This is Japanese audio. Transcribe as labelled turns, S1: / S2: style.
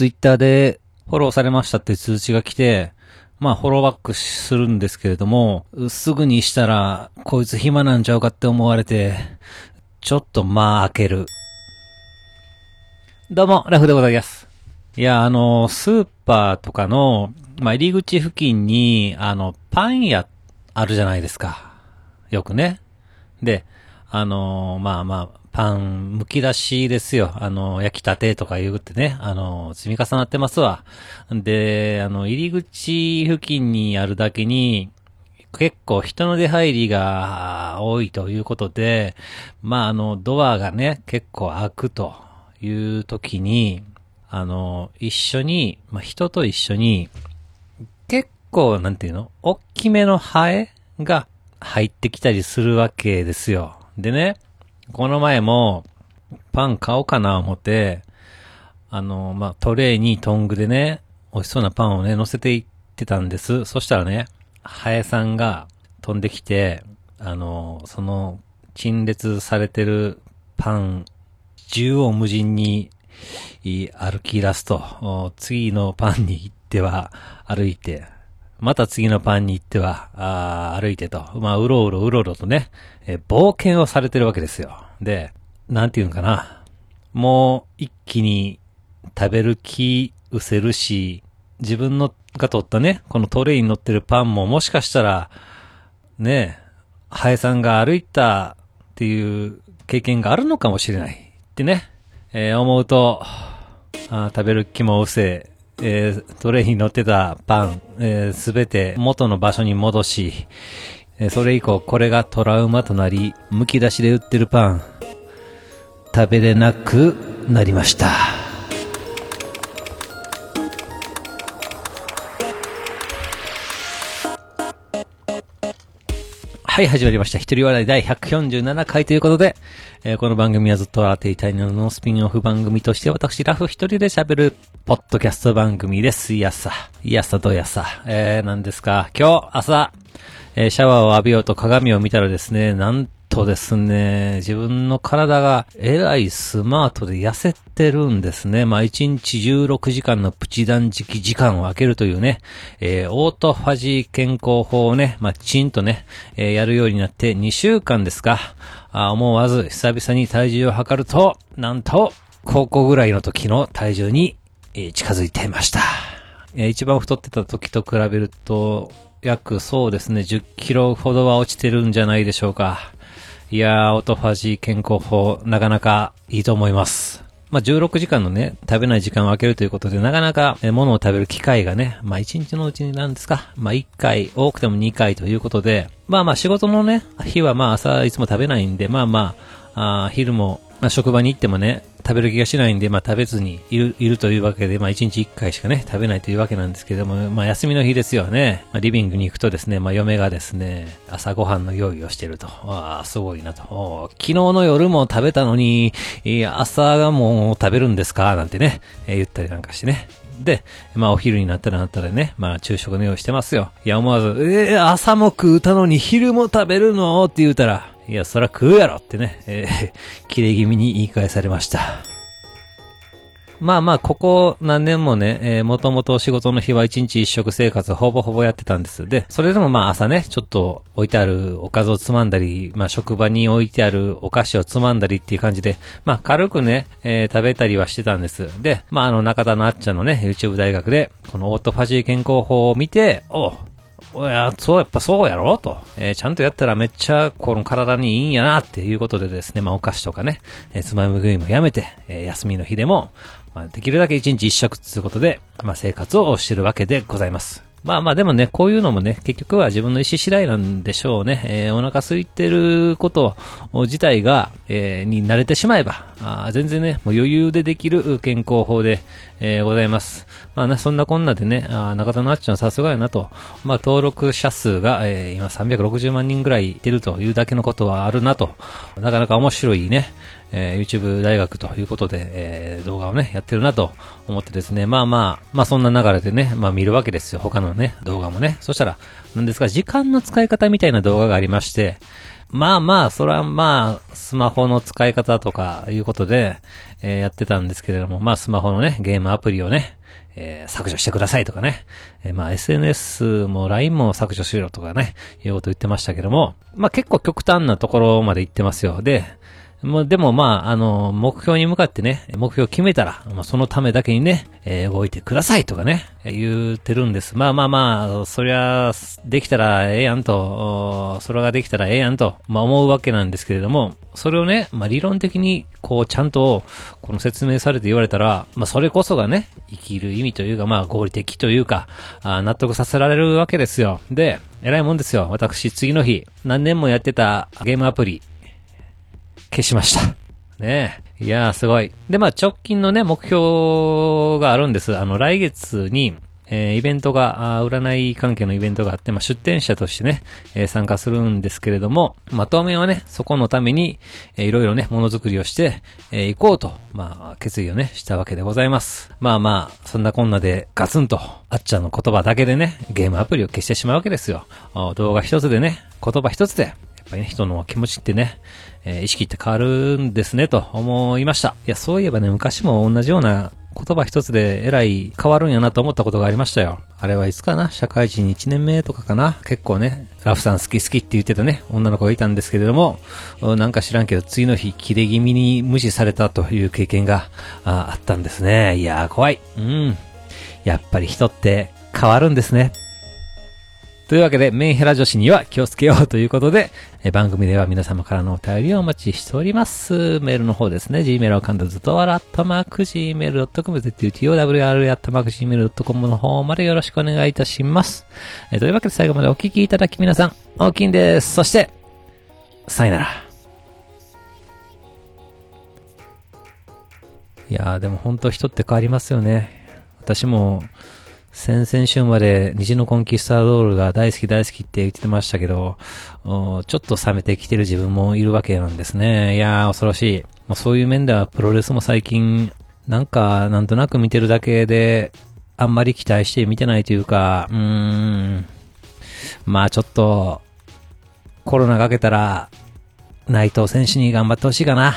S1: ツイッターでフォローされましたって通知が来て、まあ、フォローバックするんですけれども、すぐにしたら、こいつ暇なんちゃうかって思われて、ちょっとまあ開ける。どうも、ラフでございます。いや、あの、スーパーとかの、まあ、入り口付近に、あの、パン屋あるじゃないですか。よくね。で、あの、まあまあ、パン、剥き出しですよ。あの、焼きたてとか言うってね、あの、積み重なってますわ。で、あの、入り口付近にあるだけに、結構人の出入りが多いということで、まあ、あの、ドアがね、結構開くという時に、あの、一緒に、まあ、人と一緒に、結構、なんていうの？大きめのハエが入ってきたりするわけですよ。でね、この前も、パン買おうかな思って、あの、まあ、トレイにトングでね、美味しそうなパンをね、乗せていってたんです。そしたらね、ハエさんが飛んできて、あの、その、陳列されてるパン、縦横無尽に歩き出すと、次のパンに行っては歩いて、また次のパンに行っては、あ歩いてと、まあ、うろうろうろうろとね、え冒険をされてるわけですよ。で、なんていうのかな。もう、一気に食べる気失せるし、自分のが取ったね、このトレイに乗ってるパンももしかしたら、ね、ハエさんが歩いたっていう経験があるのかもしれないってね、えー、思うと、あ食べる気も失せ、えー、トレイに乗ってたパン、えす、べて元の場所に戻し、えー、それ以降これがトラウマとなり、剥き出しで売ってるパン、食べれなくなりました。はい、始まりました。一人笑い第147回ということで、えー、この番組はずっと笑っていたいののスピンオフ番組として私、ラフ一人で喋る、ポッドキャスト番組です。いやさ、いやさどやさ、えー、なんですか？今日、朝、えー、シャワーを浴びようと鏡を見たらですね、なんとですね、自分の体がえらいスマートで痩せてるんですね。まあ、1日16時間のプチ断食時間を空けるというね、えー、オートファジー健康法をね、まあ、チンとね、えー、やるようになって2週間ですか。あ思わず久々に体重を測ると、なんと、高校ぐらいの時の体重に、え、近づいていました。えー、一番太ってた時と比べると、約そうですね、10キロほどは落ちてるんじゃないでしょうか。いやー、オトファジー健康法、なかなかいいと思います。まあ、16時間のね、食べない時間を空けるということで、なかなか、え、物を食べる機会がね、まあ、1日のうちになんですか、まあ、1回、多くても2回ということで、まあまあ、仕事のね、日はまあ、朝いつも食べないんで、まあまあ、あ昼も、まあ、職場に行ってもね、食べる気がしないんで、まあ食べずにいる、いるというわけで、まあ一日一回しかね、食べないというわけなんですけども、まあ休みの日ですよね。まあリビングに行くとですね、まあ嫁がですね、朝ごはんの用意をしてると。ああ、すごいなと。昨日の夜も食べたのに、朝がもう食べるんですか？なんてね、えー、言ったりなんかしてね。で、まあお昼になったらなったらね、まあ昼食の用意してますよ。いや思わず、えー、朝も食うたのに昼も食べるの？って言うたら、いや、そら食うやろってね、えー、切れ気味に言い返されました。まあまあ、ここ何年もね、えー、もともと仕事の日は一日一食生活ほぼほぼやってたんです。で、それでもまあ朝ね、ちょっと置いてあるおかずをつまんだり、まあ職場に置いてあるお菓子をつまんだりっていう感じで、まあ軽くね、えー、食べたりはしてたんです。で、まああの中田のあっちゃんのね、YouTube 大学で、このオートファジー健康法を見て、おいや、そう、やっぱそうやろと。えー、ちゃんとやったらめっちゃ、この体にいいんやなっていうことでですね、まあお菓子とかね、えー、つまむ食いもやめて、えー、休みの日でも、まあ、できるだけ一日一食ということで、まあ、生活をしてるわけでございます。まあまあでもね、こういうのもね、結局は自分の意思次第なんでしょうね。えー、お腹空いてること自体が、えー、に慣れてしまえば、あ全然ね、もう余裕でできる健康法で、えー、ございます。まあね、そんなこんなでね、あ中田のあっちゃんさすがやなと。まあ登録者数が、えー、今360万人ぐらいいてるというだけのことはあるなと。なかなか面白いね、えー、YouTube 大学ということで、えー、動画をね、やってるなと思ってですね、まあまあ、まあそんな流れでね、まあ見るわけですよ。他のね、動画もね。そしたら、なんですか、時間の使い方みたいな動画がありまして、まあまあ、それはまあ、スマホの使い方とかいうことで、えー、やってたんですけれども、まあスマホのね、ゲームアプリをね、えー、削除してくださいとかね。えー、まあ SNS も LINE も削除しろとかね、いうこと言ってましたけども、まあ結構極端なところまで行ってますよ。で、もうでもまあ、あの、目標に向かってね、目標を決めたら、まあ、そのためだけにね、えー、動いてくださいとかね、言ってるんです。まあまあまあ、そりゃ、できたらええやんと、それができたらええやんと、まあ思うわけなんですけれども、それをね、まあ理論的に、こう、ちゃんと、この説明されて言われたら、まあそれこそがね、生きる意味というか、まあ合理的というか、あ納得させられるわけですよ。で、偉いもんですよ。私、次の日、何年もやってたゲームアプリ、消しました。ねえ。いやー、すごい。で、まあ、直近のね、目標があるんです。あの、来月に、えー、イベントが、あ占い関係のイベントがあって、まあ、出展者としてね、えー、参加するんですけれども、まあ、当面はね、そこのために、えー、いろいろね、ものづくりをして、えー、行こうと、まあ、決意をね、したわけでございます。まあまあ、そんなこんなで、ガツンと、あっちゃんの言葉だけでね、ゲームアプリを消してしまうわけですよ。動画一つでね、言葉一つで、ぱりね、人の気持ちってね、えー、意識って変わるんですね、と思いました。いや、そういえばね、昔も同じような言葉一つでえらい変わるんやなと思ったことがありましたよ。あれはいつかな社会人1年目とかかな結構ね、ラフさん好き好きって言ってたね、女の子がいたんですけれども、なんか知らんけど、次の日、切れ気味に無視されたという経験があったんですね。いやー、怖い。うん。やっぱり人って変わるんですね。というわけで、メンヘラ女子には気をつけようということで、え番組では皆様からのお便りをお待ちしております。メールの方ですね、gmail アカウントずっとわらっとマーク gmail.com、zutowr アットマーク gmail.com の方までよろしくお願いいたします。えというわけで最後までお聞きいただき皆さん、大きいんです。そして、さよなら。いやーでも本当人って変わりますよね。私も、先々週まで虹のコンキスタードールが大好き大好きって言ってましたけど、ちょっと冷めてきてる自分もいるわけなんですね。いやー、恐ろしい。まあ、そういう面ではプロレスも最近、なんか、なんとなく見てるだけで、あんまり期待して見てないというか、うーん。まあちょっと、コロナがけたら、内藤選手に頑張ってほしいかな。